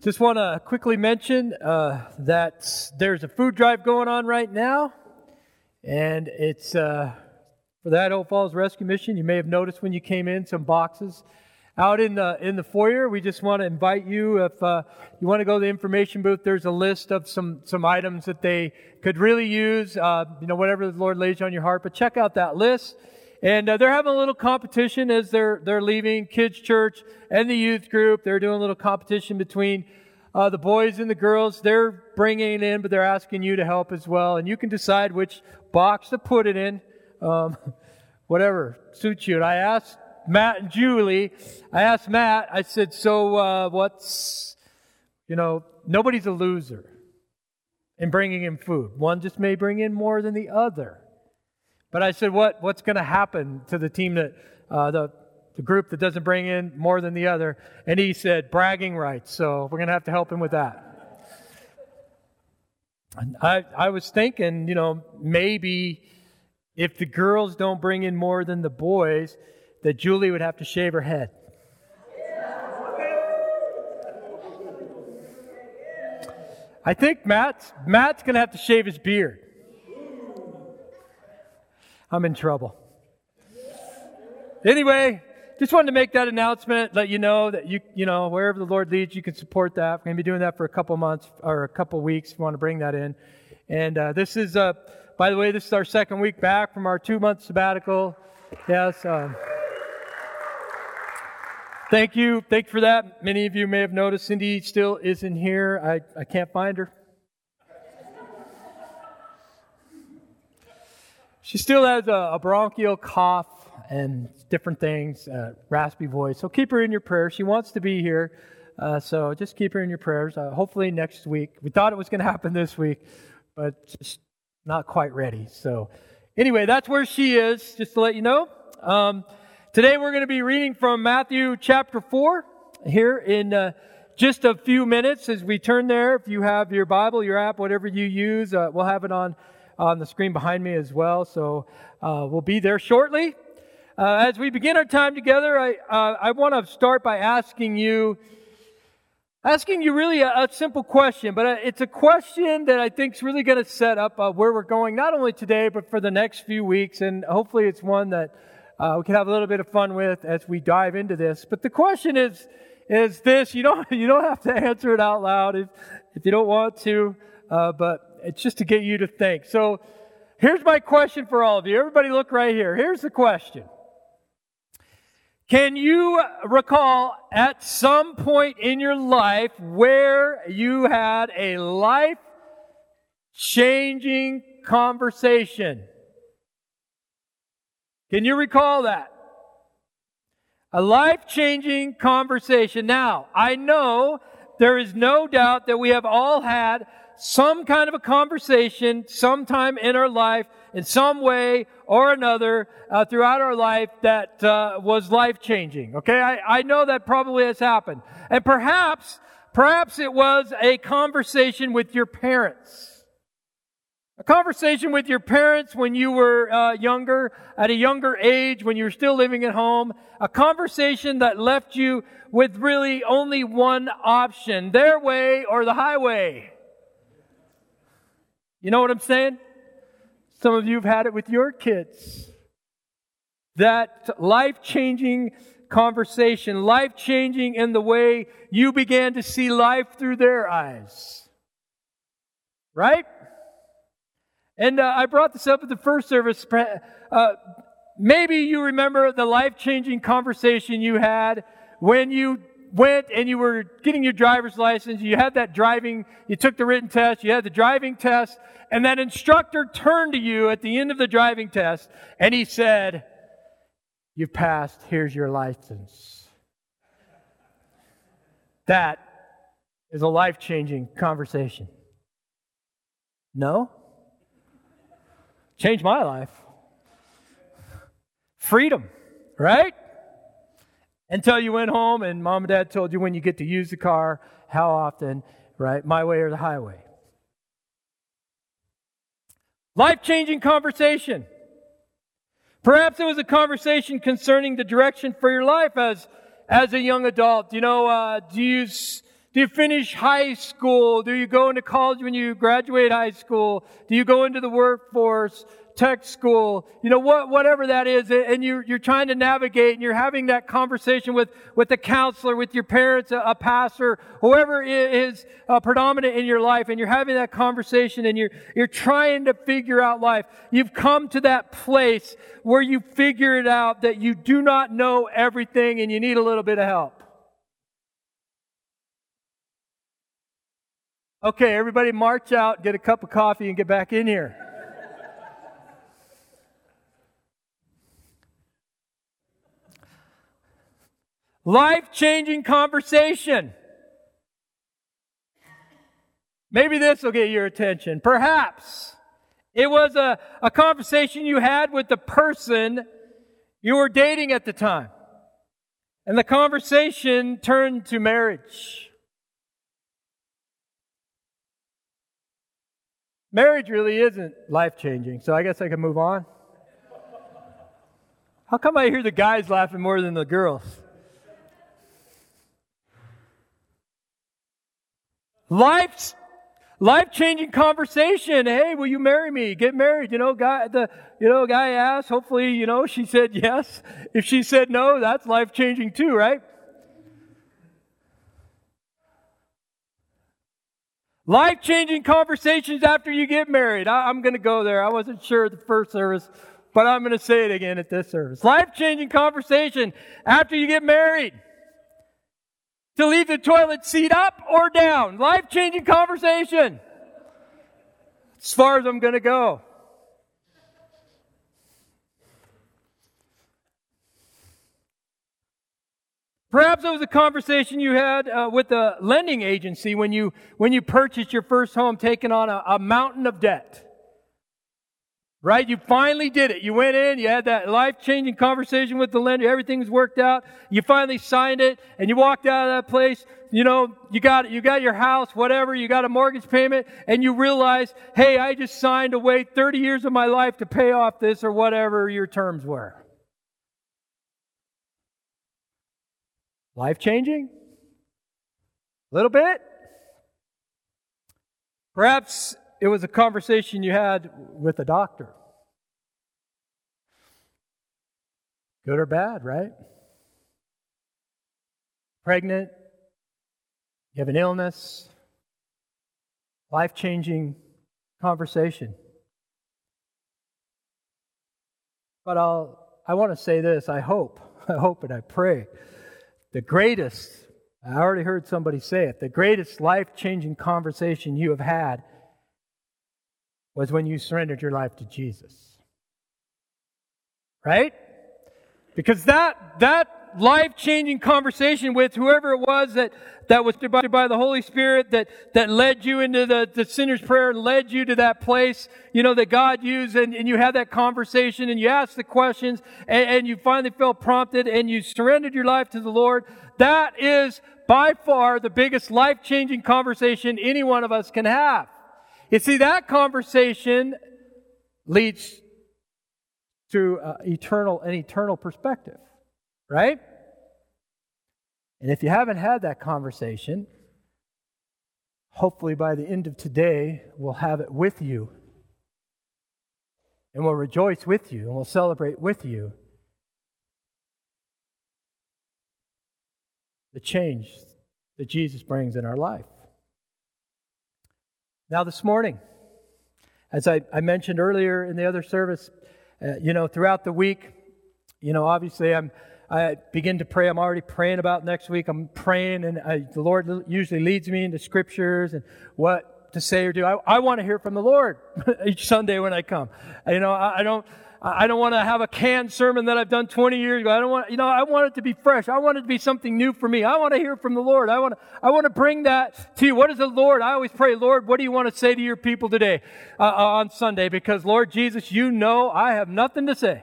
Just want to quickly mention uh, that there's a food drive going on right now, and it's uh, for the Idaho Falls Rescue Mission. You may have noticed when you came in some boxes out in the in the foyer. We just want to invite you if uh, you want to go to the information booth. There's a list of some some items that they could really use. Uh, you know, whatever the Lord lays on your heart. But check out that list. And uh, they're having a little competition as they're, they're leaving kids' church and the youth group. They're doing a little competition between uh, the boys and the girls. They're bringing it in, but they're asking you to help as well. And you can decide which box to put it in, um, whatever suits you. And I asked Matt and Julie, I asked Matt, I said, so uh, what's, you know, nobody's a loser in bringing in food. One just may bring in more than the other. But I said, what, what's going to happen to the team that, uh, the, the group that doesn't bring in more than the other? And he said, bragging rights. So we're going to have to help him with that. And I, I was thinking, you know, maybe if the girls don't bring in more than the boys, that Julie would have to shave her head. I think Matt's, Matt's going to have to shave his beard. I'm in trouble. Anyway, just wanted to make that announcement, let you know that you, you know, wherever the Lord leads, you can support that. We're going to be doing that for a couple months or a couple weeks. You want to bring that in. And uh, this is, uh, by the way, this is our second week back from our two month sabbatical. Yes. Um, thank you. Thank you for that. Many of you may have noticed Cindy still isn't here. I, I can't find her. She still has a, a bronchial cough and different things, uh, raspy voice. So keep her in your prayers. She wants to be here. Uh, so just keep her in your prayers. Uh, hopefully next week. We thought it was going to happen this week, but just not quite ready. So anyway, that's where she is, just to let you know. Um, today we're going to be reading from Matthew chapter 4 here in uh, just a few minutes as we turn there. If you have your Bible, your app, whatever you use, uh, we'll have it on on the screen behind me as well. So uh, we'll be there shortly. Uh, as we begin our time together, I, uh, I want to start by asking you, asking you really a, a simple question, but uh, it's a question that I think is really going to set up uh, where we're going, not only today, but for the next few weeks. And hopefully it's one that uh, we can have a little bit of fun with as we dive into this. But the question is, is this, you don't, you don't have to answer it out loud if, if you don't want to, but it's just to get you to think. So here's my question for all of you. Everybody look right here. Here's the question. Can you recall at some point in your life where you had a life changing conversation? Can you recall that? A life changing conversation. Now, I know there is no doubt that we have all had some kind of a conversation sometime in our life in some way or another uh, throughout our life that uh, was life changing. Okay, I, I know that probably has happened, and perhaps, perhaps it was a conversation with your parents. A conversation with your parents when you were uh, younger, at a younger age, when you were still living at home. A conversation that left you with really only one option their way or the highway. You know what I'm saying? Some of you have had it with your kids. That life changing conversation, life changing in the way you began to see life through their eyes. Right? And uh, I brought this up at the first service. Uh, maybe you remember the life changing conversation you had when you went and you were getting your driver's license, you had that driving, you took the written test, you had the driving test, and that instructor turned to you at the end of the driving test and he said, You've passed, here's your license. That is a life changing conversation. No? Changed my life. Freedom, right? Until you went home and mom and dad told you when you get to use the car, how often, right? My way or the highway. Life changing conversation. Perhaps it was a conversation concerning the direction for your life as, as a young adult. You know, uh, do you, do Do you finish high school? Do you go into college when you graduate high school? Do you go into the workforce? Tech school, you know, what, whatever that is, and you're, you're trying to navigate and you're having that conversation with, with a counselor, with your parents, a, a pastor, whoever is uh, predominant in your life, and you're having that conversation and you're, you're trying to figure out life. You've come to that place where you figure it out that you do not know everything and you need a little bit of help. Okay, everybody march out, get a cup of coffee, and get back in here. Life changing conversation. Maybe this will get your attention. Perhaps it was a, a conversation you had with the person you were dating at the time. And the conversation turned to marriage. Marriage really isn't life changing, so I guess I can move on. How come I hear the guys laughing more than the girls? Life's life changing conversation. Hey, will you marry me? Get married. You know, guy, the, you know, guy asked. Hopefully, you know, she said yes. If she said no, that's life changing too, right? Life changing conversations after you get married. I, am going to go there. I wasn't sure at the first service, but I'm going to say it again at this service. Life changing conversation after you get married to leave the toilet seat up or down. Life changing conversation. As far as I'm going to go. Perhaps it was a conversation you had uh, with a lending agency when you, when you purchased your first home, taking on a, a mountain of debt. Right? You finally did it. You went in, you had that life changing conversation with the lender, everything's worked out. You finally signed it, and you walked out of that place. You know, you got, it. you got your house, whatever, you got a mortgage payment, and you realize, hey, I just signed away 30 years of my life to pay off this or whatever your terms were. Life changing? A little bit? Perhaps it was a conversation you had with a doctor. Good or bad, right? Pregnant, you have an illness, life changing conversation. But I'll, I want to say this I hope, I hope and I pray. The greatest, I already heard somebody say it, the greatest life changing conversation you have had was when you surrendered your life to Jesus. Right? Because that, that life changing conversation with whoever it was that, that was by, by the Holy Spirit that, that led you into the, the sinner's prayer and led you to that place, you know, that God used and, and you had that conversation and you asked the questions and, and you finally felt prompted and you surrendered your life to the Lord. That is by far the biggest life changing conversation any one of us can have. You see, that conversation leads to uh, eternal, an eternal perspective, right? And if you haven't had that conversation, hopefully by the end of today, we'll have it with you. And we'll rejoice with you and we'll celebrate with you the change that Jesus brings in our life. Now, this morning, as I, I mentioned earlier in the other service, uh, you know, throughout the week, you know, obviously I'm, I begin to pray. I'm already praying about next week. I'm praying, and I, the Lord usually leads me into scriptures and what to say or do. I, I want to hear from the Lord each Sunday when I come. You know, I, I don't. I don't want to have a canned sermon that I've done 20 years ago. I don't want, you know, I want it to be fresh. I want it to be something new for me. I want to hear from the Lord. I want to, I want to bring that to you. What is the Lord? I always pray, Lord, what do you want to say to your people today uh, uh on Sunday? Because Lord Jesus, you know I have nothing to say.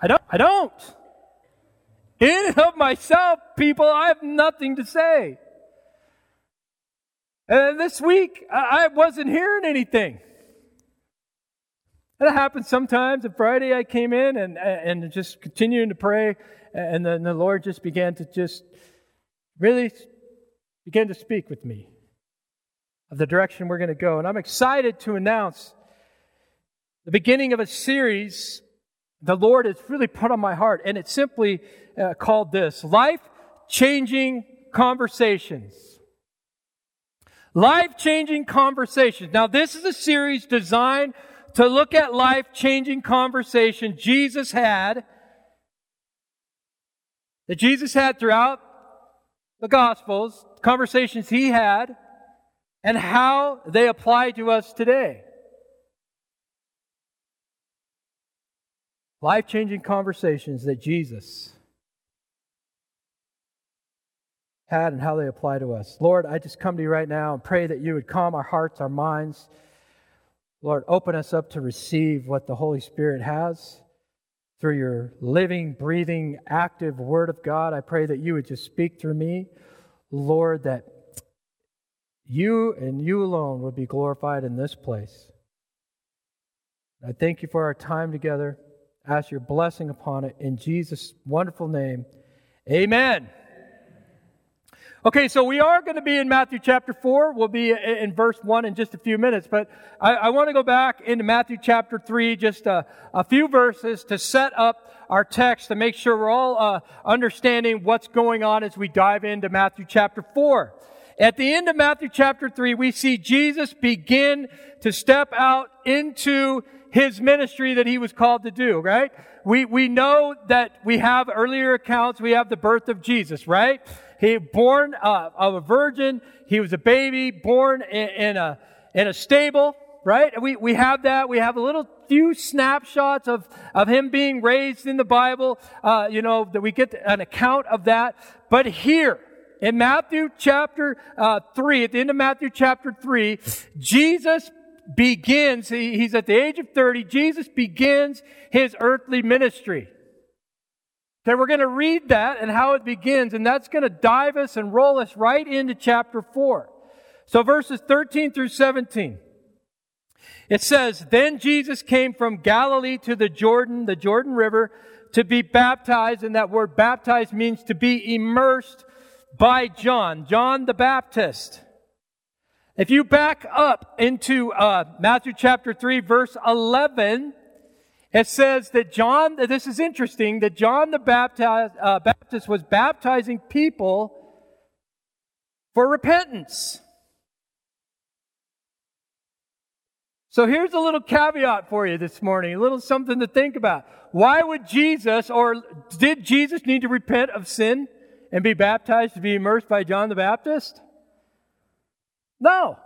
I don't. I don't. In and of myself, people, I have nothing to say. And this week, I wasn't hearing anything. That happens sometimes. On Friday, I came in and, and just continuing to pray, and then the Lord just began to just really begin to speak with me of the direction we're going to go. And I'm excited to announce the beginning of a series the Lord has really put on my heart, and it's simply uh, called this Life Changing Conversations. Life changing conversations. Now, this is a series designed to look at life changing conversation Jesus had, that Jesus had throughout the Gospels, conversations he had, and how they apply to us today. Life changing conversations that Jesus had and how they apply to us. Lord, I just come to you right now and pray that you would calm our hearts, our minds. Lord, open us up to receive what the Holy Spirit has through your living, breathing, active Word of God. I pray that you would just speak through me. Lord, that you and you alone would be glorified in this place. I thank you for our time together. ask your blessing upon it in Jesus' wonderful name. Amen. Okay, so we are going to be in Matthew chapter 4. We'll be in verse 1 in just a few minutes, but I, I want to go back into Matthew chapter 3, just a, a, few verses to set up our text to make sure we're all uh, understanding what's going on as we dive into Matthew chapter 4. At the end of Matthew chapter 3, we see Jesus begin to step out into his ministry that he was called to do, right? We, we know that we have earlier accounts, we have the birth of Jesus, right? He born uh, of a virgin. He was a baby born in, in a in a stable. Right? We we have that. We have a little few snapshots of of him being raised in the Bible. Uh, you know that we get an account of that. But here in Matthew chapter uh, three, at the end of Matthew chapter three, Jesus begins. He, he's at the age of thirty. Jesus begins his earthly ministry. Okay, we're going to read that and how it begins, and that's going to dive us and roll us right into chapter 4. So verses 13 through 17. It says, Then Jesus came from Galilee to the Jordan, the Jordan River, to be baptized, and that word baptized means to be immersed by John, John the Baptist. If you back up into uh, Matthew chapter 3, verse 11, it says that John, this is interesting, that John the Baptist, uh, Baptist was baptizing people for repentance. So here's a little caveat for you this morning, a little something to think about. Why would Jesus, or did Jesus need to repent of sin and be baptized to be immersed by John the Baptist? No.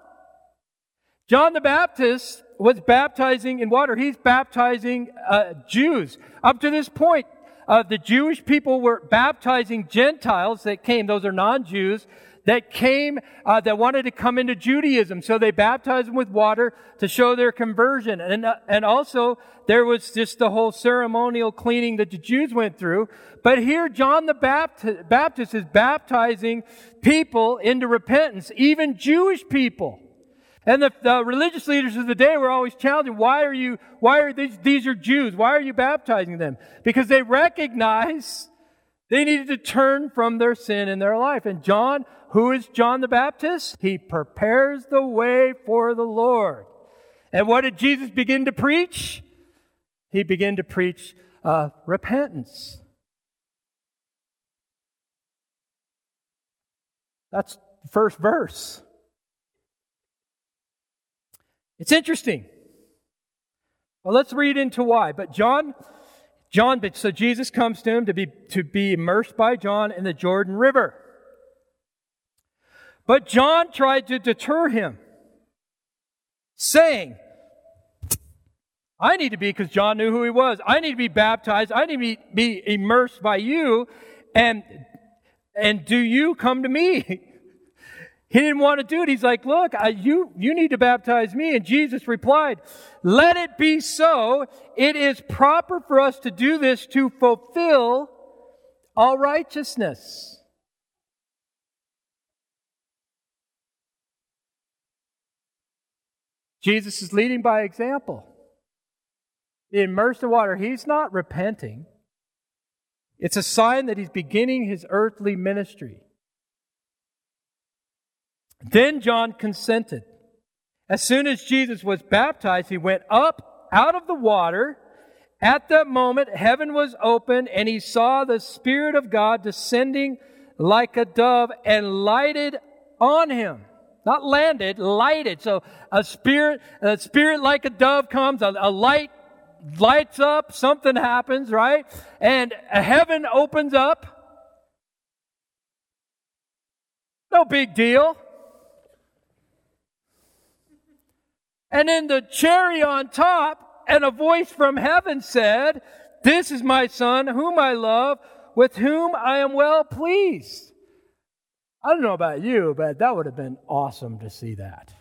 John the Baptist was baptizing in water. He's baptizing uh, Jews. Up to this point, uh, the Jewish people were baptizing Gentiles that came, those are non Jews, that came, uh, that wanted to come into Judaism. So they baptized them with water to show their conversion. And, uh, and also, there was just the whole ceremonial cleaning that the Jews went through. But here, John the Baptist, Baptist is baptizing people into repentance, even Jewish people. And the, the, religious leaders of the day were always challenging, why are you, why are these, these are Jews, why are you baptizing them? Because they recognize they needed to turn from their sin in their life. And John, who is John the Baptist? He prepares the way for the Lord. And what did Jesus begin to preach? He began to preach uh, repentance. That's the first verse. It's interesting. Well, let's read into why. But John, John, so Jesus comes to him to be, to be immersed by John in the Jordan River. But John tried to deter him, saying, I need to be, because John knew who he was, I need to be baptized, I need to be, be immersed by you, and, and do you come to me? He didn't want to do it. He's like, look, I, you, you need to baptize me. And Jesus replied, let it be so. It is proper for us to do this to fulfill all righteousness. Jesus is leading by example. Immersed in water, he's not repenting. It's a sign that he's beginning his earthly ministry. Then John consented. As soon as Jesus was baptized, he went up out of the water. At that moment, heaven was open, and he saw the Spirit of God descending like a dove and lighted on him. Not landed, lighted. So a spirit, a spirit like a dove comes, a, a light lights up, something happens, right? And a heaven opens up. No big deal. And then the cherry on top, and a voice from heaven said, This is my son, whom I love, with whom I am well pleased. I don't know about you, but that would have been awesome to see that.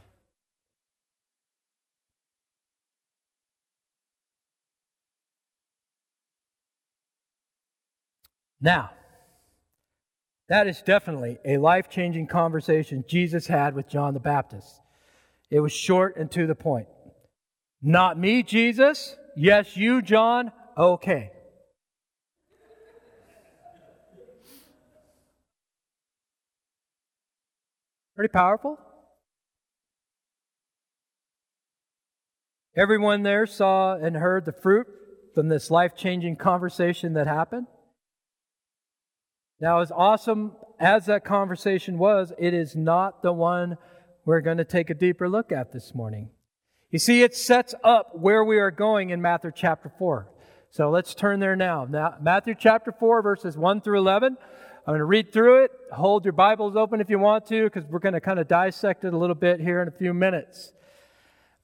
Now, that is definitely a life changing conversation Jesus had with John the Baptist. It was short and to the point. Not me, Jesus. Yes, you, John. Okay. Pretty powerful. Everyone there saw and heard the fruit from this life changing conversation that happened. Now, as awesome as that conversation was, it is not the one we're going to take a deeper look at this morning. You see, it sets up where we are going in Matthew chapter 4. So let's turn there now. now Matthew chapter 4, verses 1 through 11. I'm going to read through it. Hold your Bibles open if you want to, because we're going to kind of dissect it a little bit here in a few minutes.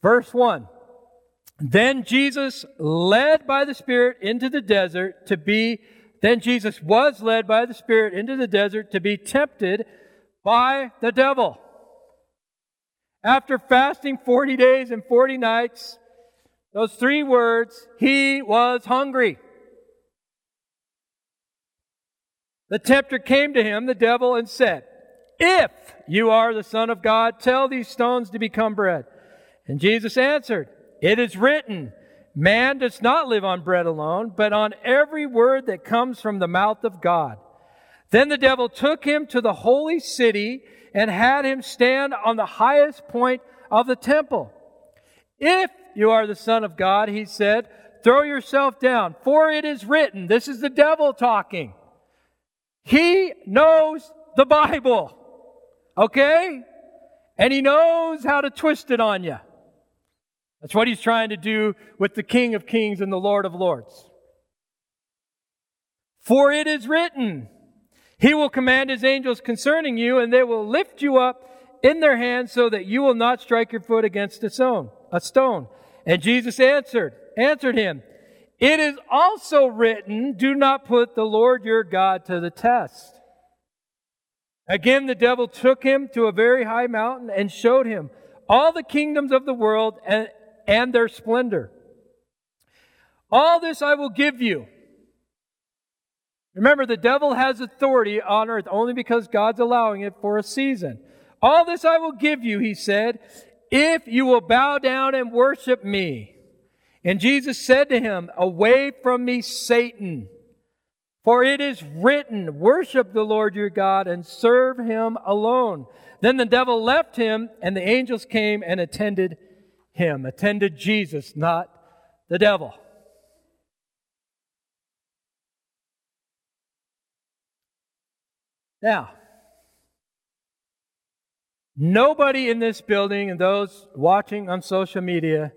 Verse 1 Then Jesus, led by the Spirit into the desert to be, then Jesus was led by the Spirit into the desert to be tempted by the devil. After fasting 40 days and 40 nights, those three words, he was hungry. The tempter came to him, the devil, and said, If you are the Son of God, tell these stones to become bread. And Jesus answered, It is written, Man does not live on bread alone, but on every word that comes from the mouth of God. Then the devil took him to the holy city and had him stand on the highest point of the temple. If you are the Son of God, he said, throw yourself down, for it is written, this is the devil talking. He knows the Bible, okay? And he knows how to twist it on you. That's what he's trying to do with the King of Kings and the Lord of Lords. For it is written, he will command his angels concerning you, and they will lift you up in their hands so that you will not strike your foot against a stone. A stone. And Jesus answered, answered him, It is also written, Do not put the Lord your God to the test. Again, the devil took him to a very high mountain and showed him all the kingdoms of the world and, and their splendor. All this I will give you Remember, the devil has authority on earth only because God's allowing it for a season. All this I will give you, he said, if you will bow down and worship me. And Jesus said to him, Away from me, Satan. For it is written, Worship the Lord your God and serve him alone. Then the devil left him, and the angels came and attended him, attended Jesus, not the devil. Now, nobody in this building and those watching on social media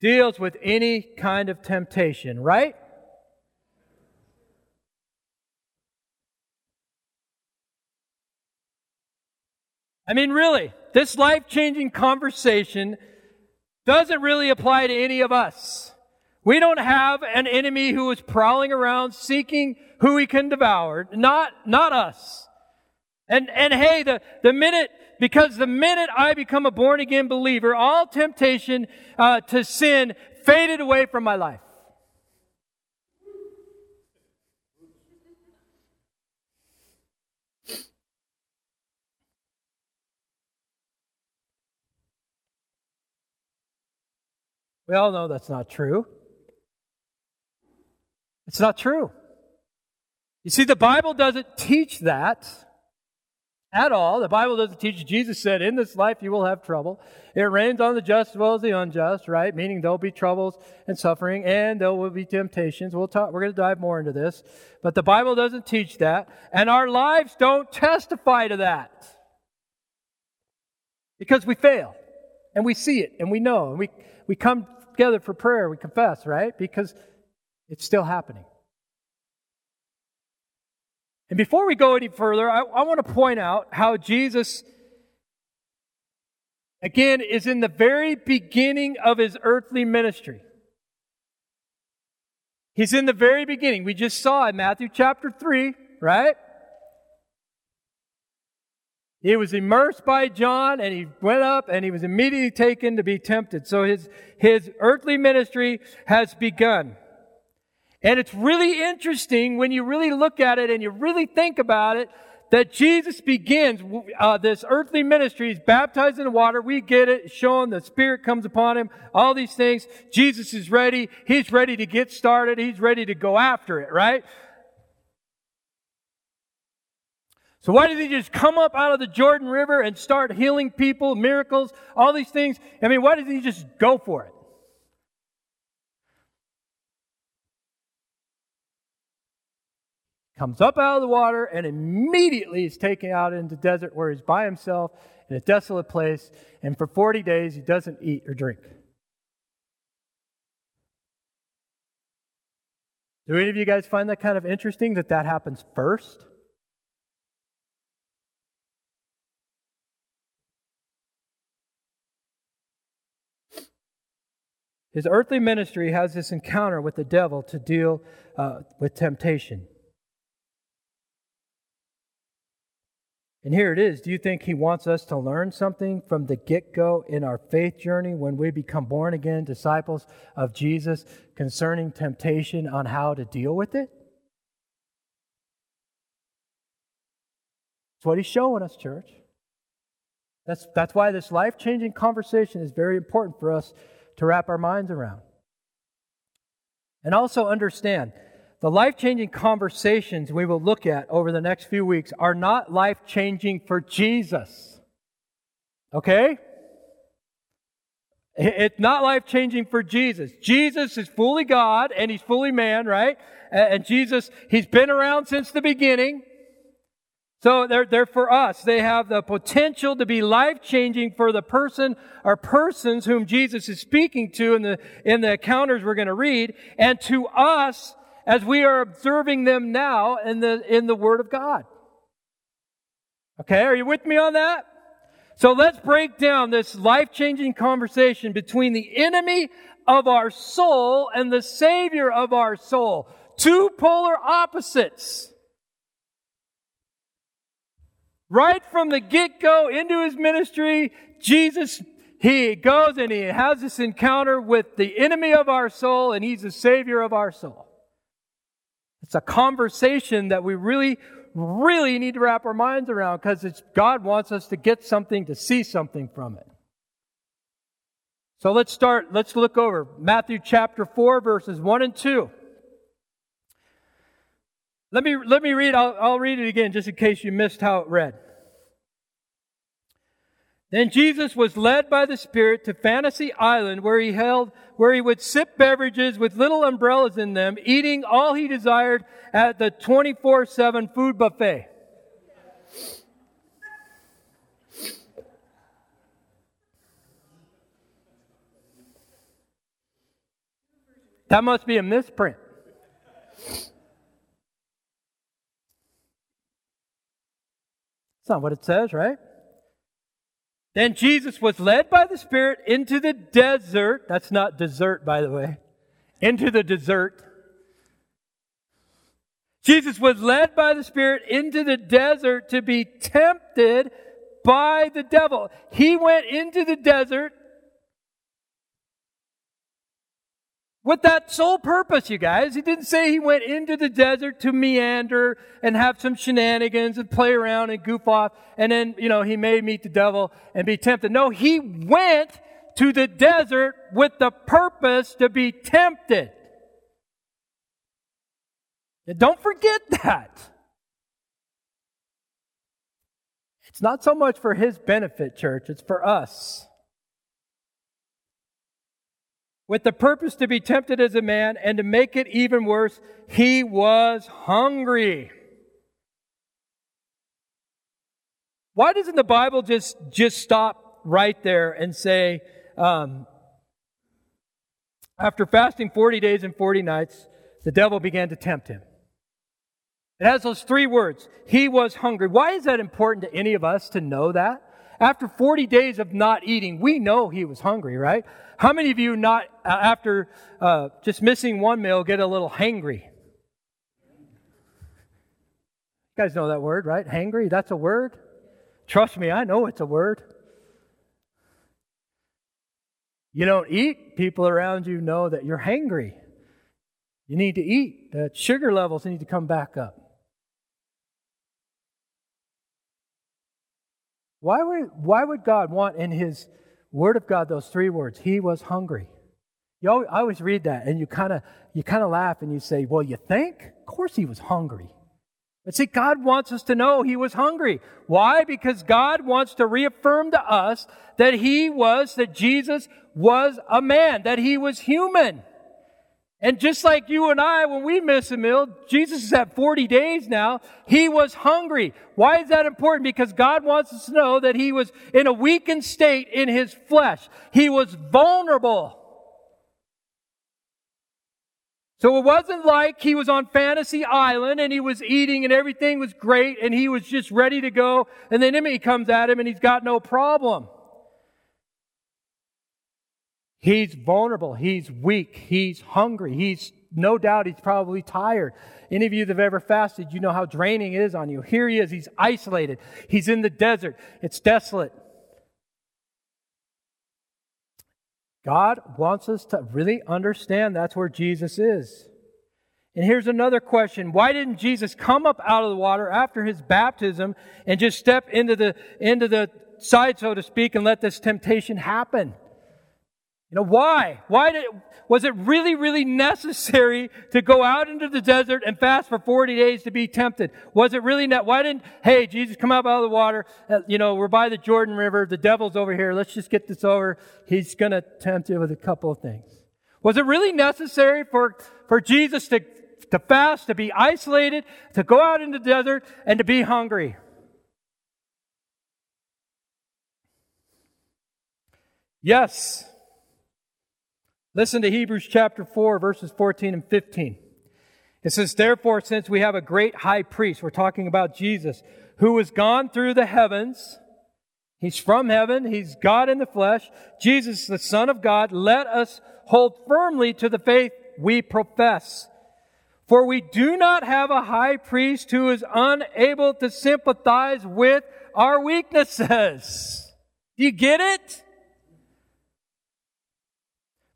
deals with any kind of temptation, right? I mean, really, this life changing conversation doesn't really apply to any of us. We don't have an enemy who is prowling around seeking who he can devour. Not, not us. And, and hey, the, the minute, because the minute I become a born again believer, all temptation uh, to sin faded away from my life. We all know that's not true. It's not true. You see, the Bible doesn't teach that. At all. The Bible doesn't teach. Jesus said, In this life you will have trouble. It rains on the just as well as the unjust, right? Meaning there'll be troubles and suffering and there will be temptations. We'll talk, we're going to dive more into this. But the Bible doesn't teach that. And our lives don't testify to that. Because we fail. And we see it and we know. And we, we come together for prayer. We confess, right? Because it's still happening. And before we go any further, I, I want to point out how Jesus, again, is in the very beginning of his earthly ministry. He's in the very beginning. We just saw in Matthew chapter 3, right? He was immersed by John and he went up and he was immediately taken to be tempted. So his, his earthly ministry has begun. And it's really interesting when you really look at it and you really think about it that Jesus begins uh, this earthly ministry. He's baptized in the water. We get it. Showing the Spirit comes upon him. All these things. Jesus is ready. He's ready to get started. He's ready to go after it, right? So why did he just come up out of the Jordan River and start healing people, miracles, all these things? I mean, why did he just go for it? Comes up out of the water and immediately is taken out into the desert where he's by himself in a desolate place. And for 40 days, he doesn't eat or drink. Do any of you guys find that kind of interesting that that happens first? His earthly ministry has this encounter with the devil to deal uh, with temptation. And here it is. Do you think he wants us to learn something from the get go in our faith journey when we become born again disciples of Jesus concerning temptation on how to deal with it? That's what he's showing us, church. That's, that's why this life changing conversation is very important for us to wrap our minds around. And also understand the life changing conversations we will look at over the next few weeks are not life changing for Jesus. Okay? It's not life changing for Jesus. Jesus is fully God and he's fully man, right? And Jesus, he's been around since the beginning. So they're, they're for us. They have the potential to be life changing for the person or persons whom Jesus is speaking to in the, in the encounters we're going to read. And to us, as we are observing them now in the, in the Word of God. Okay, are you with me on that? So let's break down this life changing conversation between the enemy of our soul and the Savior of our soul. Two polar opposites. Right from the get go into his ministry, Jesus, he goes and he has this encounter with the enemy of our soul, and he's the Savior of our soul. It's a conversation that we really, really need to wrap our minds around because God wants us to get something, to see something from it. So let's start, let's look over Matthew chapter 4, verses 1 and 2. Let me, let me read, I'll, I'll read it again just in case you missed how it read. Then Jesus was led by the Spirit to Fantasy Island where he held, where he would sip beverages with little umbrellas in them, eating all he desired at the 24-7 food buffet. That must be a misprint. That's not what it says, right? Then Jesus was led by the Spirit into the desert. That's not dessert, by the way. Into the desert. Jesus was led by the Spirit into the desert to be tempted by the devil. He went into the desert with that sole purpose, you guys. He didn't say he went into the desert to meander and have some shenanigans and play around and goof off and then, you know, he may meet the devil and be tempted. No, he went to the desert with the purpose to be tempted. And don't forget that. It's not so much for his benefit, church, it's for us. With the purpose to be tempted as a man and to make it even worse, he was hungry. Why doesn't the Bible just, just stop right there and say, um, after fasting 40 days and 40 nights, the devil began to tempt him? It has those three words. He was hungry. Why is that important to any of us to know that? After 40 days of not eating, we know he was hungry, right? How many of you not, uh, after uh, just missing one meal, get a little hangry? You guys know that word, right? Hangry, that's a word. Trust me, I know it's a word. You don't eat, people around you know that you're hangry. You need to eat. The sugar levels need to come back up. Why would, why would God want in His Word of God those three words? He was hungry. You always, I always read that and you kind of you kind of laugh and you say, "Well, you think? Of course he was hungry." But see, God wants us to know he was hungry. Why? Because God wants to reaffirm to us that he was, that Jesus was a man, that he was human. And just like you and I, when we miss a meal, Jesus is at 40 days now. He was hungry. Why is that important? Because God wants us to know that he was in a weakened state in his flesh. He was vulnerable. So it wasn't like he was on Fantasy Island and he was eating and everything was great and he was just ready to go and the enemy comes at him and he's got no problem. He's vulnerable. He's weak. He's hungry. He's no doubt he's probably tired. Any of you that have ever fasted, you know how draining it is on you. Here he is. He's isolated. He's in the desert. It's desolate. God wants us to really understand that's where Jesus is. And here's another question. Why didn't Jesus come up out of the water after his baptism and just step into the, into the side, so to speak, and let this temptation happen? You know, why? Why did, was it really, really necessary to go out into the desert and fast for 40 days to be tempted? Was it really not? Why didn't, hey, Jesus, come up out of the water. Uh, you know, we're by the Jordan River. The devil's over here. Let's just get this over. He's going to tempt you with a couple of things. Was it really necessary for, for Jesus to, to fast, to be isolated, to go out in the desert, and to be hungry? Yes. Listen to Hebrews chapter 4, verses 14 and 15. It says, Therefore, since we have a great high priest, we're talking about Jesus, who has gone through the heavens, he's from heaven, he's God in the flesh, Jesus, the Son of God, let us hold firmly to the faith we profess. For we do not have a high priest who is unable to sympathize with our weaknesses. Do you get it?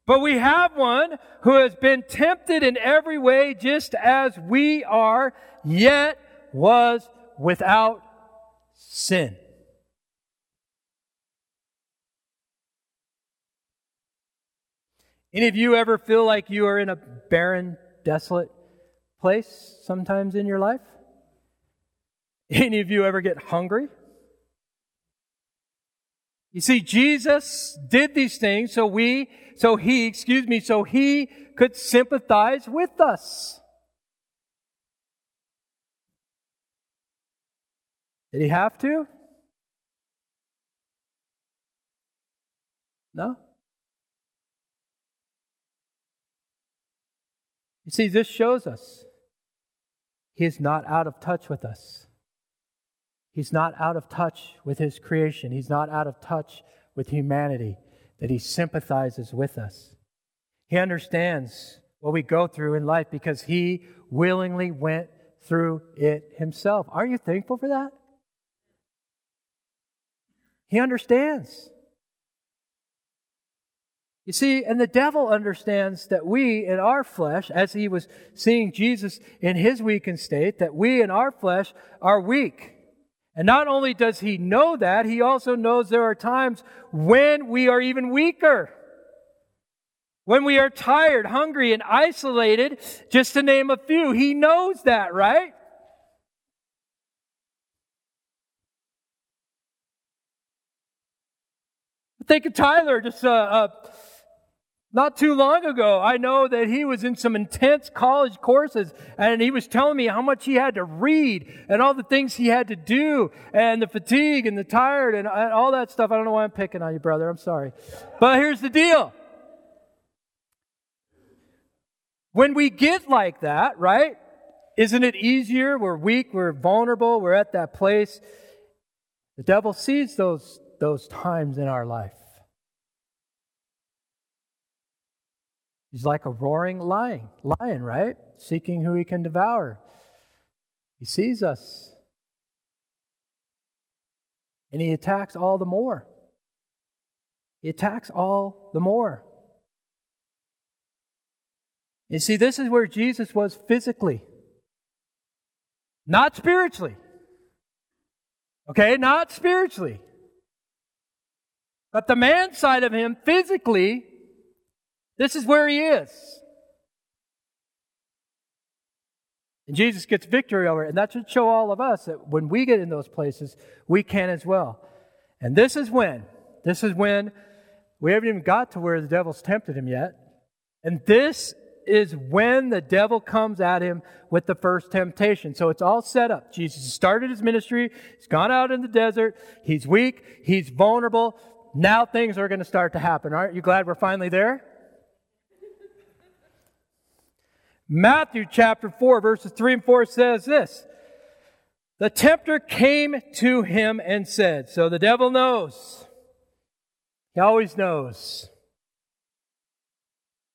But we have one who has been tempted in every way just as we are, yet was without sin. Any of you ever feel like you are in a barren, desolate place sometimes in your life? Any of you ever get hungry? You see, Jesus did these things so we, so he, excuse me, so he could sympathize with us. Did he have to? No. You see, this shows us he is not out of touch with us. He's not out of touch with his creation. He's not out of touch with humanity, that he sympathizes with us. He understands what we go through in life because he willingly went through it himself. Are you thankful for that? He understands. You see, and the devil understands that we in our flesh, as he was seeing Jesus in his weakened state, that we in our flesh are weak. And not only does he know that, he also knows there are times when we are even weaker, when we are tired, hungry, and isolated, just to name a few. He knows that, right? Think of Tyler just uh, uh, not too long ago. I know that he was in some intense college courses, and he was telling me how much he had to read and all the things he had to do, and the fatigue and the tired and all that stuff. I don't know why I'm picking on you, brother. I'm sorry. But here's the deal. When we get like that, right? Isn't it easier? We're weak, we're vulnerable, we're at that place. The devil sees those, those times in our life. He's like a roaring lion, lion, right? Seeking who he can devour. He sees us. And he attacks all the more. He attacks all the more. You see, this is where Jesus was physically, not spiritually. Okay, not spiritually. But the man side of him, physically, this is where he is. And Jesus gets victory over it. And that should show all of us that when we get in those places, we can as well. And this is when, this is when we haven't even got to where the devil's tempted him yet. And this is when the devil comes at him with the first temptation. So it's all set up. Jesus started his ministry. He's gone out in the desert. He's weak. He's vulnerable. Now things are going to start to happen. Aren't you glad we're finally there? Matthew chapter 4, verses 3 and 4 says this The tempter came to him and said, So the devil knows. He always knows.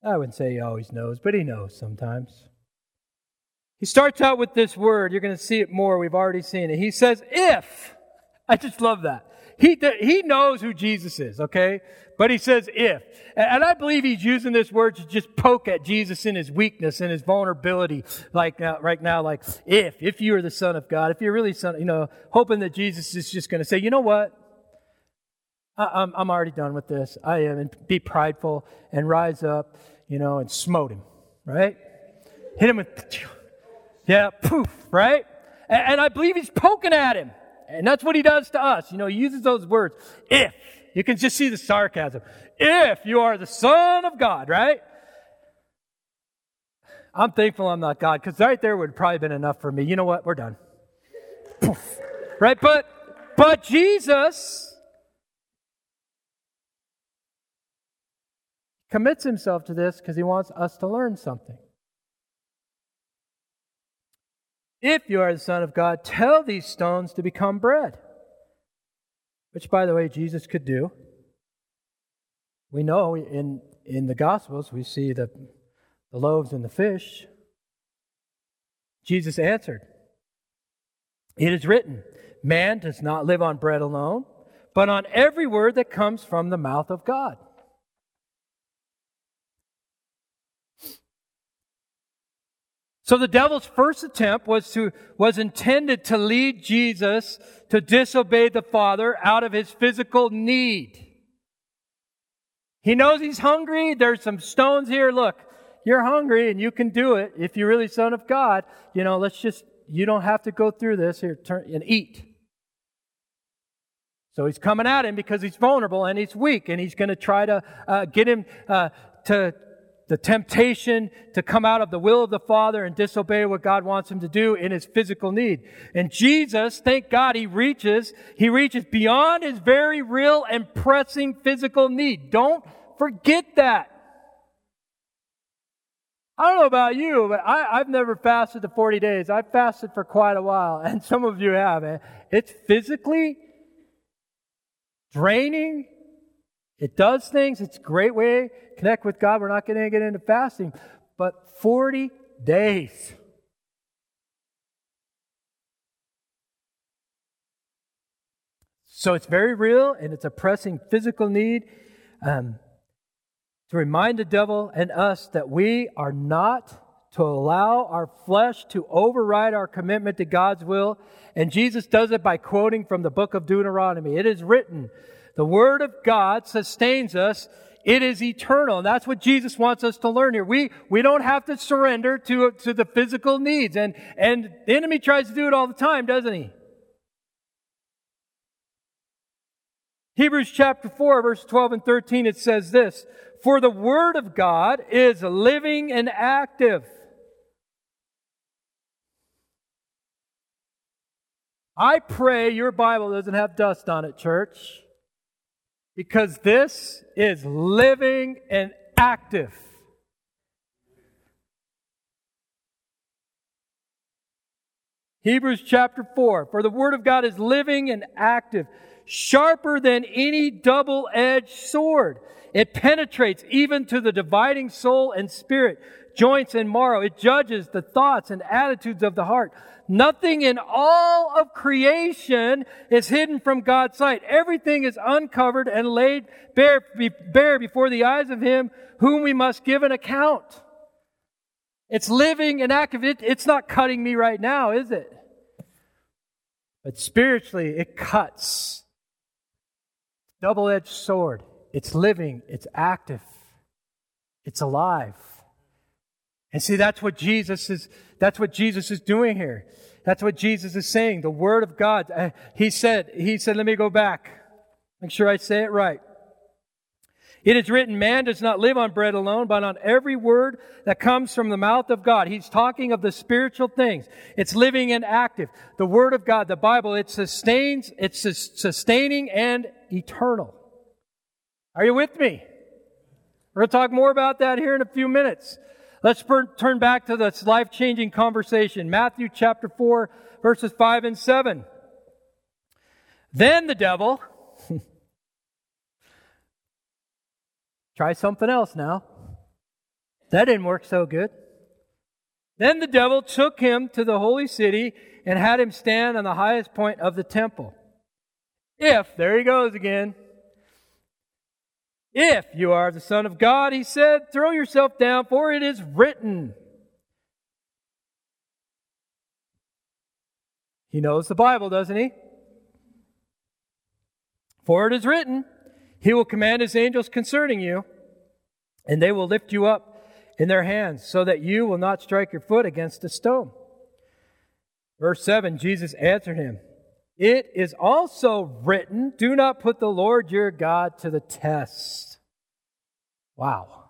I wouldn't say he always knows, but he knows sometimes. He starts out with this word. You're going to see it more. We've already seen it. He says, if. I just love that. He, he knows who Jesus is, okay? But he says if. And I believe he's using this word to just poke at Jesus in his weakness and his vulnerability, like now, right now, like if, if you are the Son of God, if you're really Son, you know, hoping that Jesus is just going to say, you know what? I, am I'm already done with this. I am, and be prideful and rise up, you know, and smote him, right? Hit him with, yeah, poof, right? And, and I believe he's poking at him. And that's what he does to us. You know, he uses those words. If. You can just see the sarcasm. If you are the Son of God, right? I'm thankful I'm not God because right there would probably been enough for me. You know what? We're done. Right? But but Jesus commits himself to this because he wants us to learn something. If you are the Son of God, tell these stones to become bread. Which, by the way, Jesus could do. We know in, in the Gospels, we see the, the loaves and the fish. Jesus answered, It is written, Man does not live on bread alone, but on every word that comes from the mouth of God. So the devil's first attempt was to, was intended to lead Jesus to disobey the Father out of his physical need. He knows he's hungry. There's some stones here. Look, you're hungry and you can do it. If you're really son of God, you know, let's just, you don't have to go through this here turn and eat. So he's coming at him because he's vulnerable and he's weak and he's going to try to uh, get him uh, to the temptation to come out of the will of the Father and disobey what God wants him to do in his physical need. And Jesus, thank God, he reaches, he reaches beyond his very real and pressing physical need. Don't forget that. I don't know about you, but I, have never fasted the 40 days. I've fasted for quite a while, and some of you have. Eh? It's physically draining it does things. It's a great way to connect with God. We're not going to get into fasting, but 40 days. So it's very real and it's a pressing physical need um, to remind the devil and us that we are not to allow our flesh to override our commitment to God's will. And Jesus does it by quoting from the book of Deuteronomy. It is written, the Word of God sustains us. It is eternal. And that's what Jesus wants us to learn here. We, we don't have to surrender to, to the physical needs. And, and the enemy tries to do it all the time, doesn't he? Hebrews chapter 4, verse 12 and 13, it says this For the Word of God is living and active. I pray your Bible doesn't have dust on it, church, because this is living and active. Hebrews chapter 4 For the Word of God is living and active, sharper than any double edged sword. It penetrates even to the dividing soul and spirit, joints and marrow. It judges the thoughts and attitudes of the heart. Nothing in all of creation is hidden from God's sight. Everything is uncovered and laid bare, bare before the eyes of Him whom we must give an account. It's living and active. It, it's not cutting me right now, is it? But spiritually, it cuts. Double edged sword. It's living, it's active, it's alive. And see, that's what Jesus is, that's what Jesus is doing here. That's what Jesus is saying. The Word of God. Uh, he said, He said, let me go back. Make sure I say it right. It is written, man does not live on bread alone, but on every word that comes from the mouth of God. He's talking of the spiritual things. It's living and active. The Word of God, the Bible, it sustains, it's sustaining and eternal. Are you with me? We're going to talk more about that here in a few minutes. Let's turn back to this life changing conversation. Matthew chapter 4, verses 5 and 7. Then the devil, try something else now. That didn't work so good. Then the devil took him to the holy city and had him stand on the highest point of the temple. If, there he goes again, if you are the Son of God, he said, throw yourself down, for it is written. He knows the Bible, doesn't he? For it is written, He will command His angels concerning you, and they will lift you up in their hands, so that you will not strike your foot against a stone. Verse 7 Jesus answered him, it is also written, Do not put the Lord your God to the test. Wow.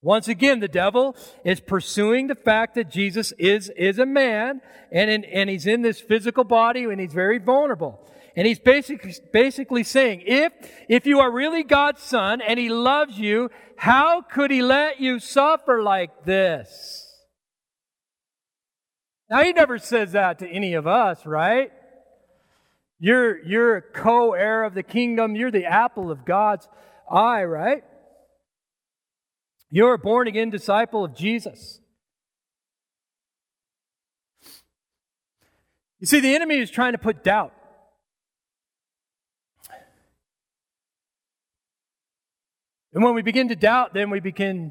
Once again, the devil is pursuing the fact that Jesus is, is a man and, in, and he's in this physical body and he's very vulnerable. And he's basically, basically saying, if, if you are really God's son and he loves you, how could he let you suffer like this? Now, he never says that to any of us, right? You're, you're co heir of the kingdom. You're the apple of God's eye, right? You're a born again disciple of Jesus. You see, the enemy is trying to put doubt. And when we begin to doubt, then we begin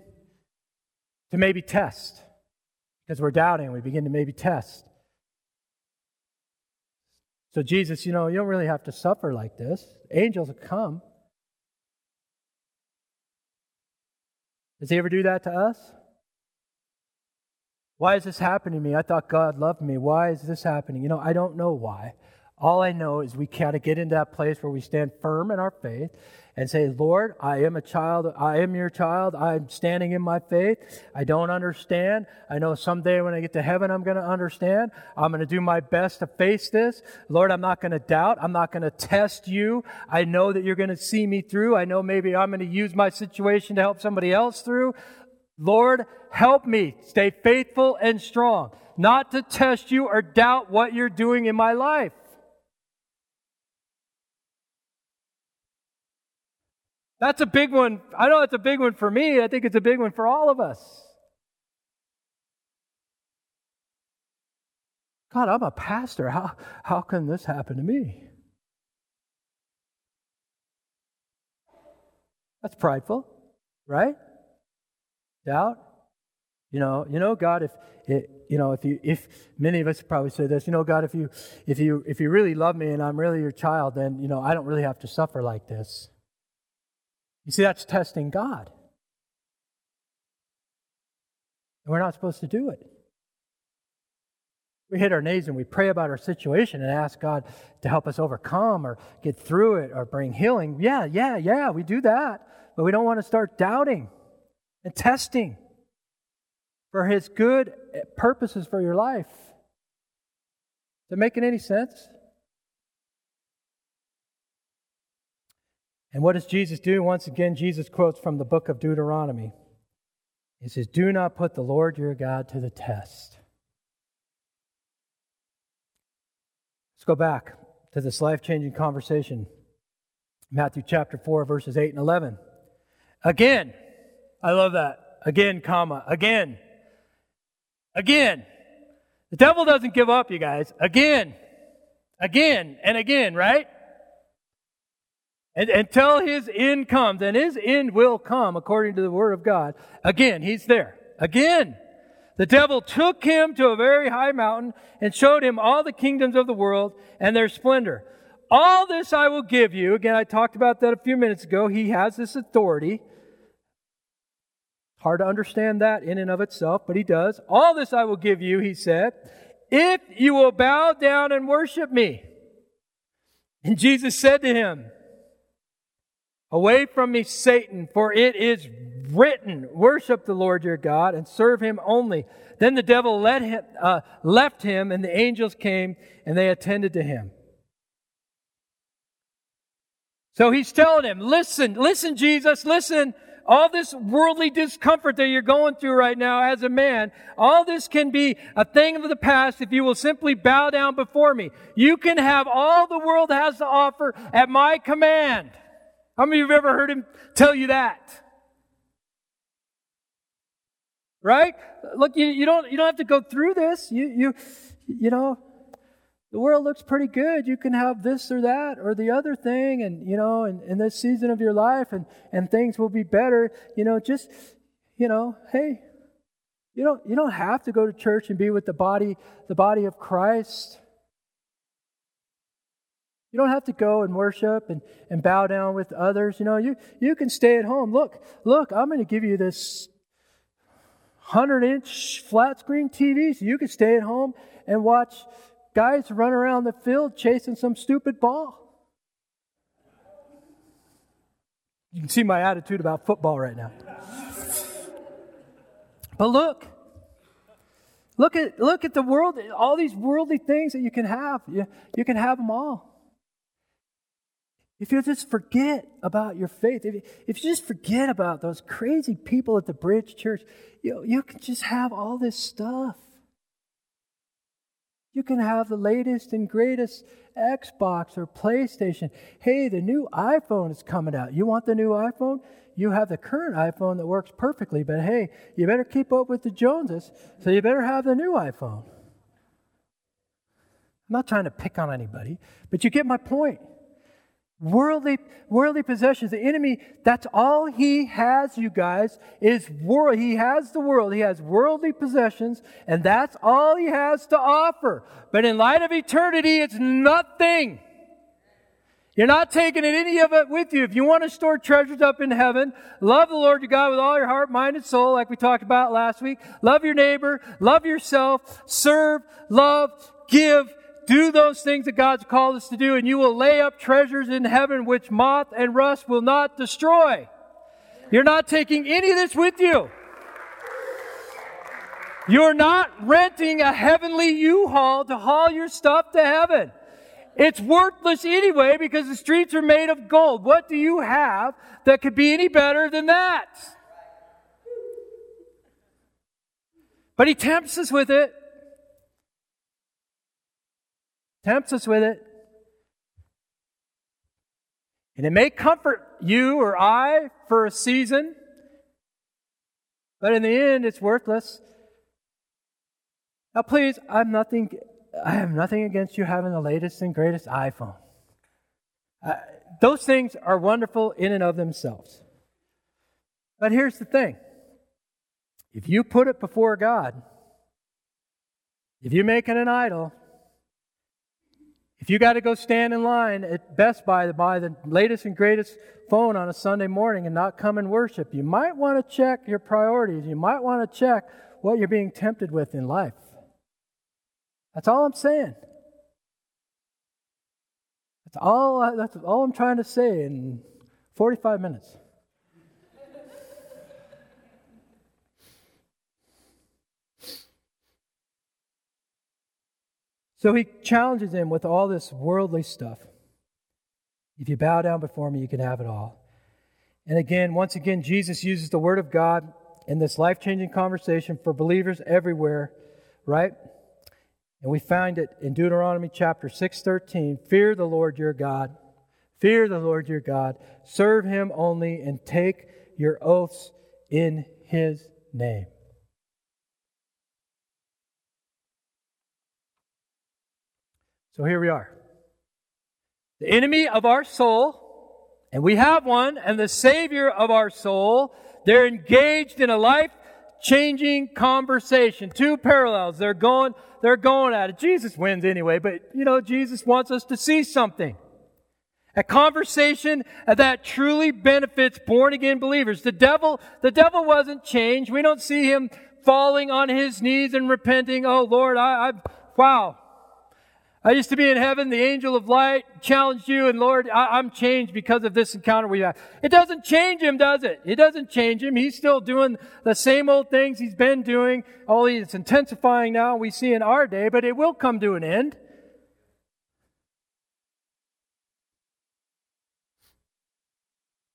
to maybe test. Because we're doubting, we begin to maybe test. So, Jesus, you know, you don't really have to suffer like this. Angels will come. Does he ever do that to us? Why is this happening to me? I thought God loved me. Why is this happening? You know, I don't know why. All I know is we kind of get into that place where we stand firm in our faith and say, Lord, I am a child. I am your child. I'm standing in my faith. I don't understand. I know someday when I get to heaven, I'm going to understand. I'm going to do my best to face this. Lord, I'm not going to doubt. I'm not going to test you. I know that you're going to see me through. I know maybe I'm going to use my situation to help somebody else through. Lord, help me stay faithful and strong, not to test you or doubt what you're doing in my life. That's a big one. I know it's a big one for me. I think it's a big one for all of us. God, I'm a pastor. How, how can this happen to me? That's prideful, right? Doubt. You know, you know, God, if it, you know, if you, if many of us probably say this, you know, God, if you, if you, if you really love me and I'm really your child, then you know, I don't really have to suffer like this. You see, that's testing God. And we're not supposed to do it. We hit our knees and we pray about our situation and ask God to help us overcome or get through it or bring healing. Yeah, yeah, yeah, we do that. But we don't want to start doubting and testing for His good purposes for your life. Is it making any sense? And what does Jesus do? Once again, Jesus quotes from the book of Deuteronomy. He says, Do not put the Lord your God to the test. Let's go back to this life changing conversation. Matthew chapter 4, verses 8 and 11. Again, I love that. Again, comma, again. Again. The devil doesn't give up, you guys. Again. Again and again, right? And, until his end comes, and his end will come according to the word of God. Again, he's there. Again. The devil took him to a very high mountain and showed him all the kingdoms of the world and their splendor. All this I will give you. Again, I talked about that a few minutes ago. He has this authority. Hard to understand that in and of itself, but he does. All this I will give you, he said, if you will bow down and worship me. And Jesus said to him, Away from me, Satan, for it is written, Worship the Lord your God and serve him only. Then the devil him, uh, left him, and the angels came and they attended to him. So he's telling him, Listen, listen, Jesus, listen. All this worldly discomfort that you're going through right now as a man, all this can be a thing of the past if you will simply bow down before me. You can have all the world has to offer at my command. How many of you have ever heard him tell you that? Right? Look, you, you don't you don't have to go through this. You you you know, the world looks pretty good. You can have this or that or the other thing, and you know, in, in this season of your life, and and things will be better. You know, just you know, hey, you don't you don't have to go to church and be with the body the body of Christ. You don't have to go and worship and, and bow down with others. You know, you, you can stay at home. Look, look, I'm going to give you this 100 inch flat screen TV so you can stay at home and watch guys run around the field chasing some stupid ball. You can see my attitude about football right now. But look, look at, look at the world, all these worldly things that you can have. You, you can have them all. If you just forget about your faith, if, if you just forget about those crazy people at the Bridge Church, you, you can just have all this stuff. You can have the latest and greatest Xbox or PlayStation. Hey, the new iPhone is coming out. You want the new iPhone? You have the current iPhone that works perfectly, but hey, you better keep up with the Joneses, so you better have the new iPhone. I'm not trying to pick on anybody, but you get my point. Worldly, worldly possessions. The enemy, that's all he has, you guys, is world. He has the world. He has worldly possessions, and that's all he has to offer. But in light of eternity, it's nothing. You're not taking any of it with you. If you want to store treasures up in heaven, love the Lord your God with all your heart, mind, and soul, like we talked about last week. Love your neighbor, love yourself, serve, love, give, do those things that God's called us to do, and you will lay up treasures in heaven which moth and rust will not destroy. You're not taking any of this with you. You're not renting a heavenly U-Haul to haul your stuff to heaven. It's worthless anyway because the streets are made of gold. What do you have that could be any better than that? But he tempts us with it tempts us with it. And it may comfort you or I for a season, but in the end, it's worthless. Now, please, I'm nothing. I have nothing against you having the latest and greatest iPhone. Uh, those things are wonderful in and of themselves. But here's the thing if you put it before God, if you make it an idol, if you got to go stand in line at Best Buy to buy the latest and greatest phone on a Sunday morning and not come and worship, you might want to check your priorities. You might want to check what you're being tempted with in life. That's all I'm saying. That's all, that's all I'm trying to say in 45 minutes. So he challenges him with all this worldly stuff. If you bow down before me, you can have it all. And again, once again, Jesus uses the Word of God in this life changing conversation for believers everywhere, right? And we find it in Deuteronomy chapter 6:13, fear the Lord your God. Fear the Lord your God. Serve him only and take your oaths in his name. So here we are. The enemy of our soul, and we have one, and the Savior of our soul, they're engaged in a life changing conversation. Two parallels. They're going, they're going at it. Jesus wins anyway, but you know, Jesus wants us to see something. A conversation that truly benefits born again believers. The devil, the devil wasn't changed. We don't see him falling on his knees and repenting. Oh Lord, I, I wow, I used to be in heaven. The angel of light challenged you, and Lord, I, am changed because of this encounter we had. It doesn't change him, does it? It doesn't change him. He's still doing the same old things he's been doing. Only it's intensifying now. We see in our day, but it will come to an end.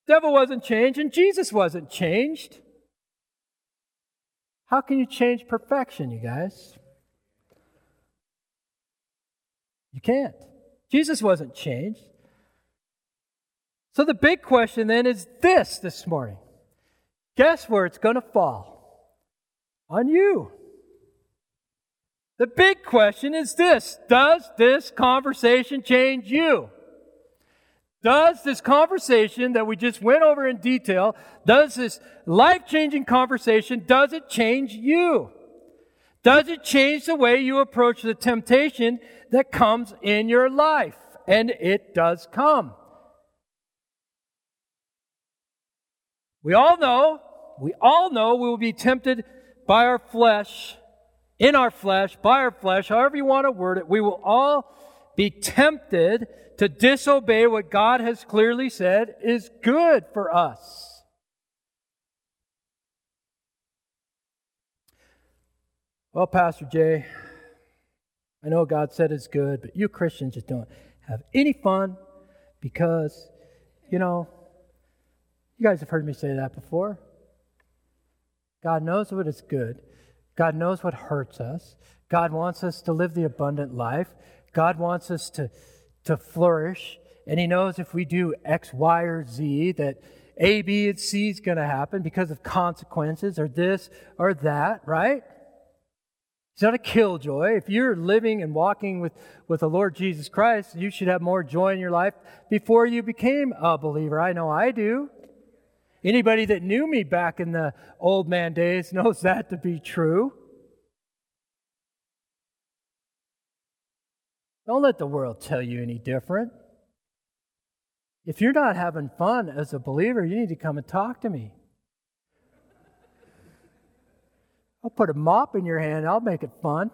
Devil wasn't changed, and Jesus wasn't changed. How can you change perfection, you guys? You can't. Jesus wasn't changed. So the big question then is this this morning. Guess where it's going to fall? On you. The big question is this Does this conversation change you? Does this conversation that we just went over in detail, does this life changing conversation, does it change you? Does it change the way you approach the temptation that comes in your life? And it does come. We all know, we all know we will be tempted by our flesh, in our flesh, by our flesh, however you want to word it. We will all be tempted to disobey what God has clearly said is good for us. Well, Pastor Jay, I know God said it's good, but you Christians just don't have any fun because, you know, you guys have heard me say that before. God knows what is good. God knows what hurts us. God wants us to live the abundant life. God wants us to, to flourish. And He knows if we do X, Y, or Z, that A, B, and C is going to happen because of consequences or this or that, right? It's not a killjoy. If you're living and walking with, with the Lord Jesus Christ, you should have more joy in your life before you became a believer. I know I do. Anybody that knew me back in the old man days knows that to be true. Don't let the world tell you any different. If you're not having fun as a believer, you need to come and talk to me. I'll put a mop in your hand, I'll make it fun.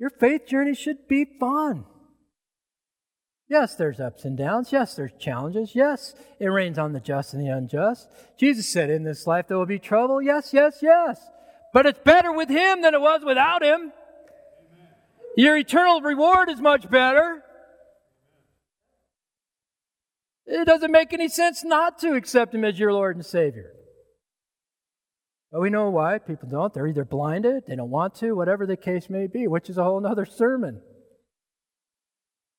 Your faith journey should be fun. Yes, there's ups and downs. Yes, there's challenges. Yes, it rains on the just and the unjust. Jesus said, In this life there will be trouble. Yes, yes, yes. But it's better with Him than it was without Him. Your eternal reward is much better. It doesn't make any sense not to accept Him as your Lord and Savior. But we know why people don't. They're either blinded, they don't want to, whatever the case may be, which is a whole other sermon.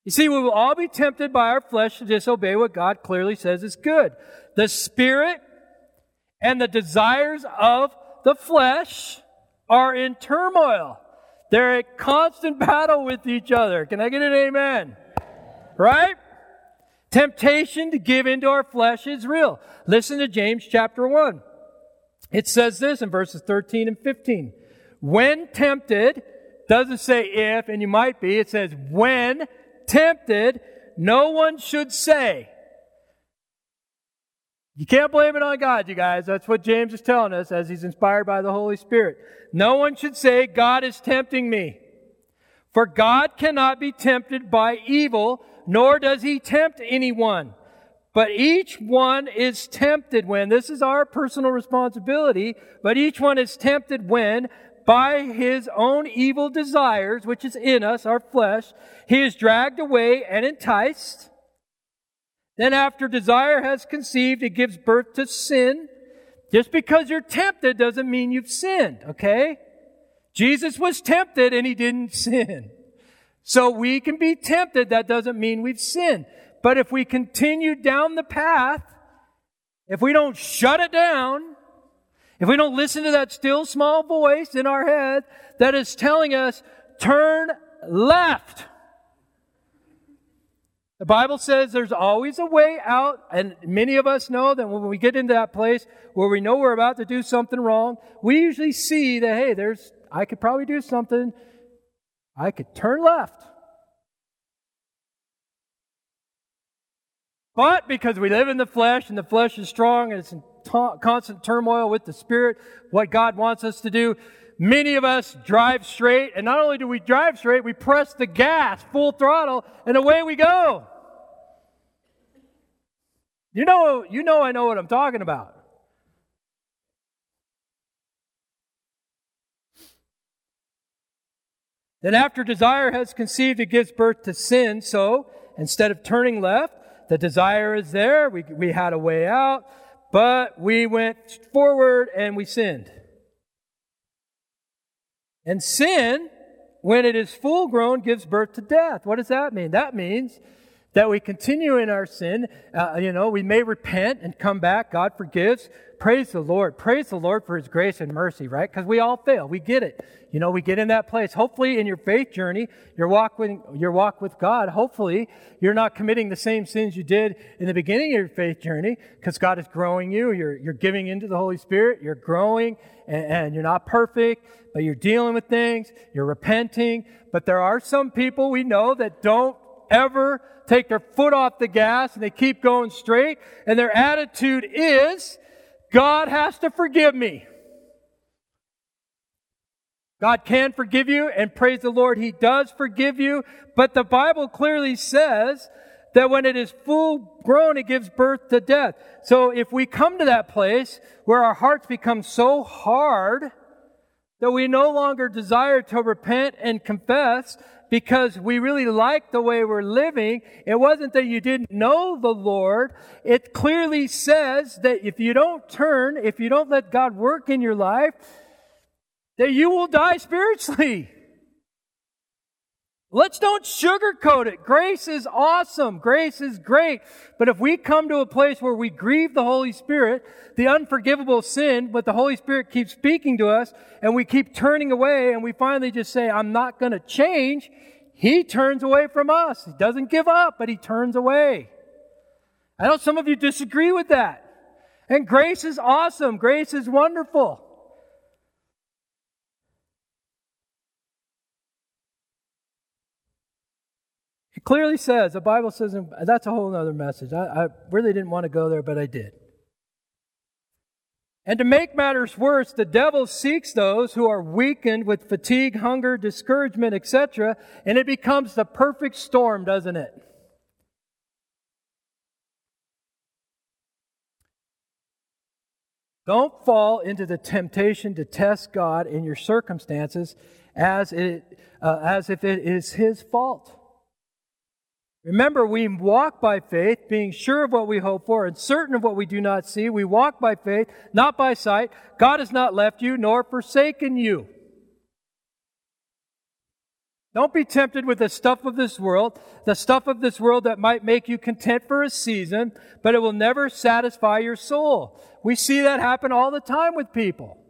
You see, we will all be tempted by our flesh to disobey what God clearly says is good. The Spirit and the desires of the flesh are in turmoil. They're at constant battle with each other. Can I get an amen? Right? Temptation to give into our flesh is real. Listen to James chapter 1. It says this in verses 13 and 15. When tempted, doesn't say if, and you might be, it says when tempted, no one should say, You can't blame it on God, you guys. That's what James is telling us as he's inspired by the Holy Spirit. No one should say, God is tempting me. For God cannot be tempted by evil, nor does he tempt anyone. But each one is tempted when, this is our personal responsibility, but each one is tempted when, by his own evil desires, which is in us, our flesh, he is dragged away and enticed. Then, after desire has conceived, it gives birth to sin. Just because you're tempted doesn't mean you've sinned, okay? Jesus was tempted and he didn't sin. So we can be tempted, that doesn't mean we've sinned. But if we continue down the path, if we don't shut it down, if we don't listen to that still small voice in our head that is telling us, turn left. The Bible says there's always a way out, and many of us know that when we get into that place where we know we're about to do something wrong, we usually see that, hey, there's, I could probably do something. I could turn left. But because we live in the flesh and the flesh is strong and it's in ta- constant turmoil with the Spirit, what God wants us to do, many of us drive straight. And not only do we drive straight, we press the gas full throttle and away we go. You know, you know I know what I'm talking about. Then after desire has conceived, it gives birth to sin. So instead of turning left, the desire is there. We, we had a way out, but we went forward and we sinned. And sin, when it is full grown, gives birth to death. What does that mean? That means that we continue in our sin. Uh, you know, we may repent and come back. God forgives. Praise the Lord. Praise the Lord for His grace and mercy, right? Because we all fail. We get it. You know, we get in that place. Hopefully, in your faith journey, your walk with your walk with God, hopefully, you're not committing the same sins you did in the beginning of your faith journey, because God is growing you. You're you're giving into the Holy Spirit. You're growing, and, and you're not perfect, but you're dealing with things. You're repenting. But there are some people we know that don't ever take their foot off the gas and they keep going straight. And their attitude is, God has to forgive me. God can forgive you, and praise the Lord, He does forgive you. But the Bible clearly says that when it is full grown, it gives birth to death. So if we come to that place where our hearts become so hard that we no longer desire to repent and confess, because we really like the way we're living. It wasn't that you didn't know the Lord. It clearly says that if you don't turn, if you don't let God work in your life, that you will die spiritually. Let's don't sugarcoat it. Grace is awesome. Grace is great. But if we come to a place where we grieve the Holy Spirit, the unforgivable sin, but the Holy Spirit keeps speaking to us and we keep turning away and we finally just say, I'm not going to change, He turns away from us. He doesn't give up, but He turns away. I know some of you disagree with that. And grace is awesome. Grace is wonderful. Clearly says, the Bible says, that's a whole other message. I, I really didn't want to go there, but I did. And to make matters worse, the devil seeks those who are weakened with fatigue, hunger, discouragement, etc., and it becomes the perfect storm, doesn't it? Don't fall into the temptation to test God in your circumstances as, it, uh, as if it is His fault. Remember, we walk by faith, being sure of what we hope for and certain of what we do not see. We walk by faith, not by sight. God has not left you nor forsaken you. Don't be tempted with the stuff of this world, the stuff of this world that might make you content for a season, but it will never satisfy your soul. We see that happen all the time with people.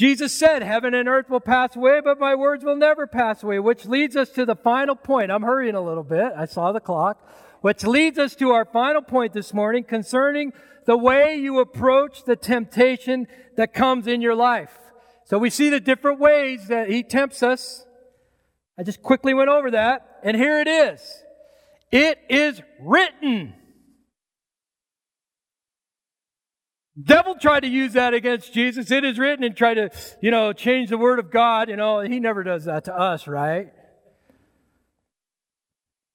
Jesus said, Heaven and earth will pass away, but my words will never pass away, which leads us to the final point. I'm hurrying a little bit. I saw the clock. Which leads us to our final point this morning concerning the way you approach the temptation that comes in your life. So we see the different ways that he tempts us. I just quickly went over that. And here it is. It is written. Devil tried to use that against Jesus. It is written and try to, you know, change the word of God. You know, he never does that to us, right?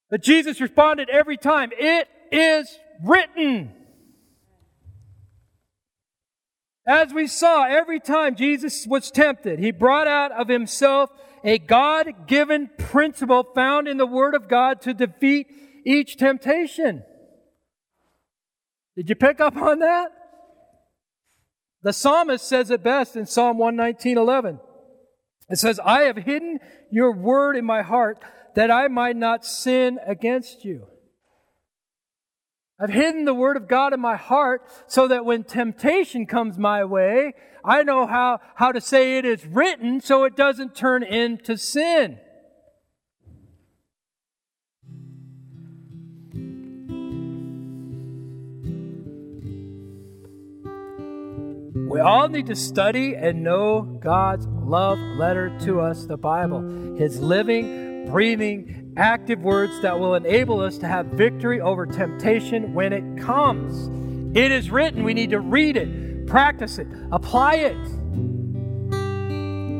But Jesus responded every time, It is written. As we saw, every time Jesus was tempted, he brought out of himself a God given principle found in the Word of God to defeat each temptation. Did you pick up on that? The psalmist says it best in Psalm 119 11. It says, I have hidden your word in my heart that I might not sin against you. I've hidden the word of God in my heart so that when temptation comes my way, I know how, how to say it is written so it doesn't turn into sin. We all need to study and know God's love letter to us, the Bible. His living, breathing, active words that will enable us to have victory over temptation when it comes. It is written. We need to read it, practice it, apply it.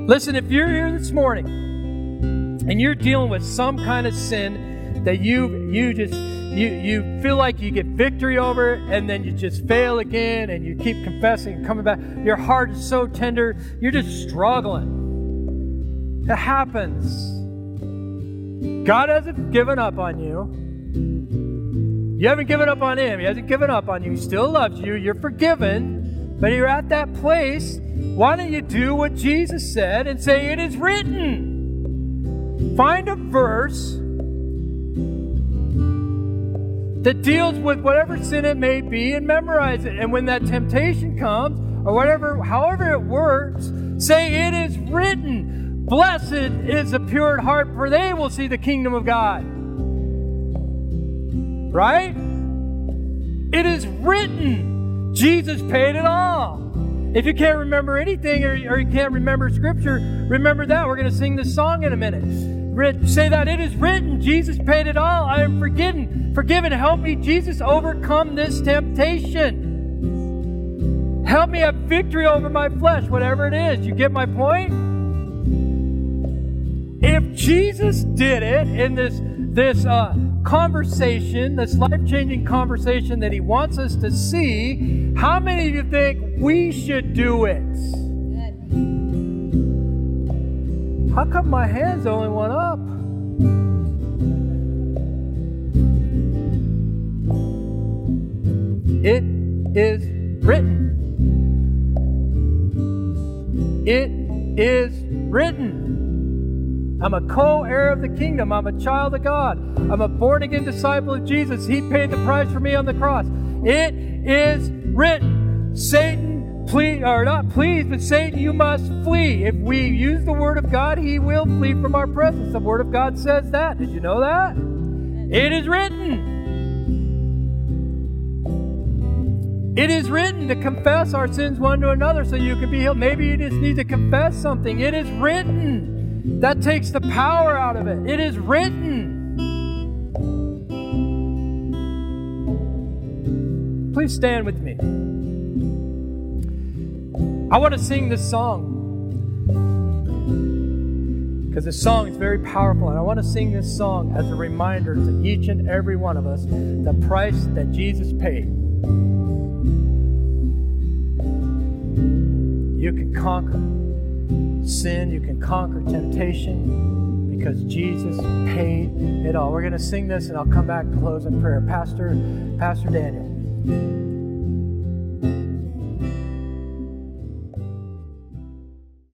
Listen, if you're here this morning and you're dealing with some kind of sin that you you just you you feel like you get victory over it, and then you just fail again and you keep confessing and coming back your heart is so tender you're just struggling it happens God hasn't given up on you. You haven't given up on Him. He hasn't given up on you. He still loves you. You're forgiven. But you're at that place. Why don't you do what Jesus said and say, It is written? Find a verse that deals with whatever sin it may be and memorize it. And when that temptation comes, or whatever, however it works, say, It is written. Blessed is the pure heart, for they will see the kingdom of God. Right? It is written. Jesus paid it all. If you can't remember anything or, or you can't remember scripture, remember that. We're going to sing this song in a minute. Say that it is written. Jesus paid it all. I am forgiven. Forgiven. Help me, Jesus, overcome this temptation. Help me have victory over my flesh, whatever it is. You get my point? If Jesus did it in this, this uh, conversation, this life changing conversation that he wants us to see, how many of you think we should do it? How come my hands the only went up? It is written. It is written. I'm a co heir of the kingdom. I'm a child of God. I'm a born again disciple of Jesus. He paid the price for me on the cross. It is written. Satan, please, or not please, but Satan, you must flee. If we use the word of God, he will flee from our presence. The word of God says that. Did you know that? It is written. It is written to confess our sins one to another so you can be healed. Maybe you just need to confess something. It is written. That takes the power out of it. It is written. Please stand with me. I want to sing this song because this song is very powerful, and I want to sing this song as a reminder to each and every one of us the price that Jesus paid. You can conquer sin, you can conquer temptation because Jesus paid it all. We're going to sing this and I'll come back to close in prayer. Pastor, Pastor Daniel.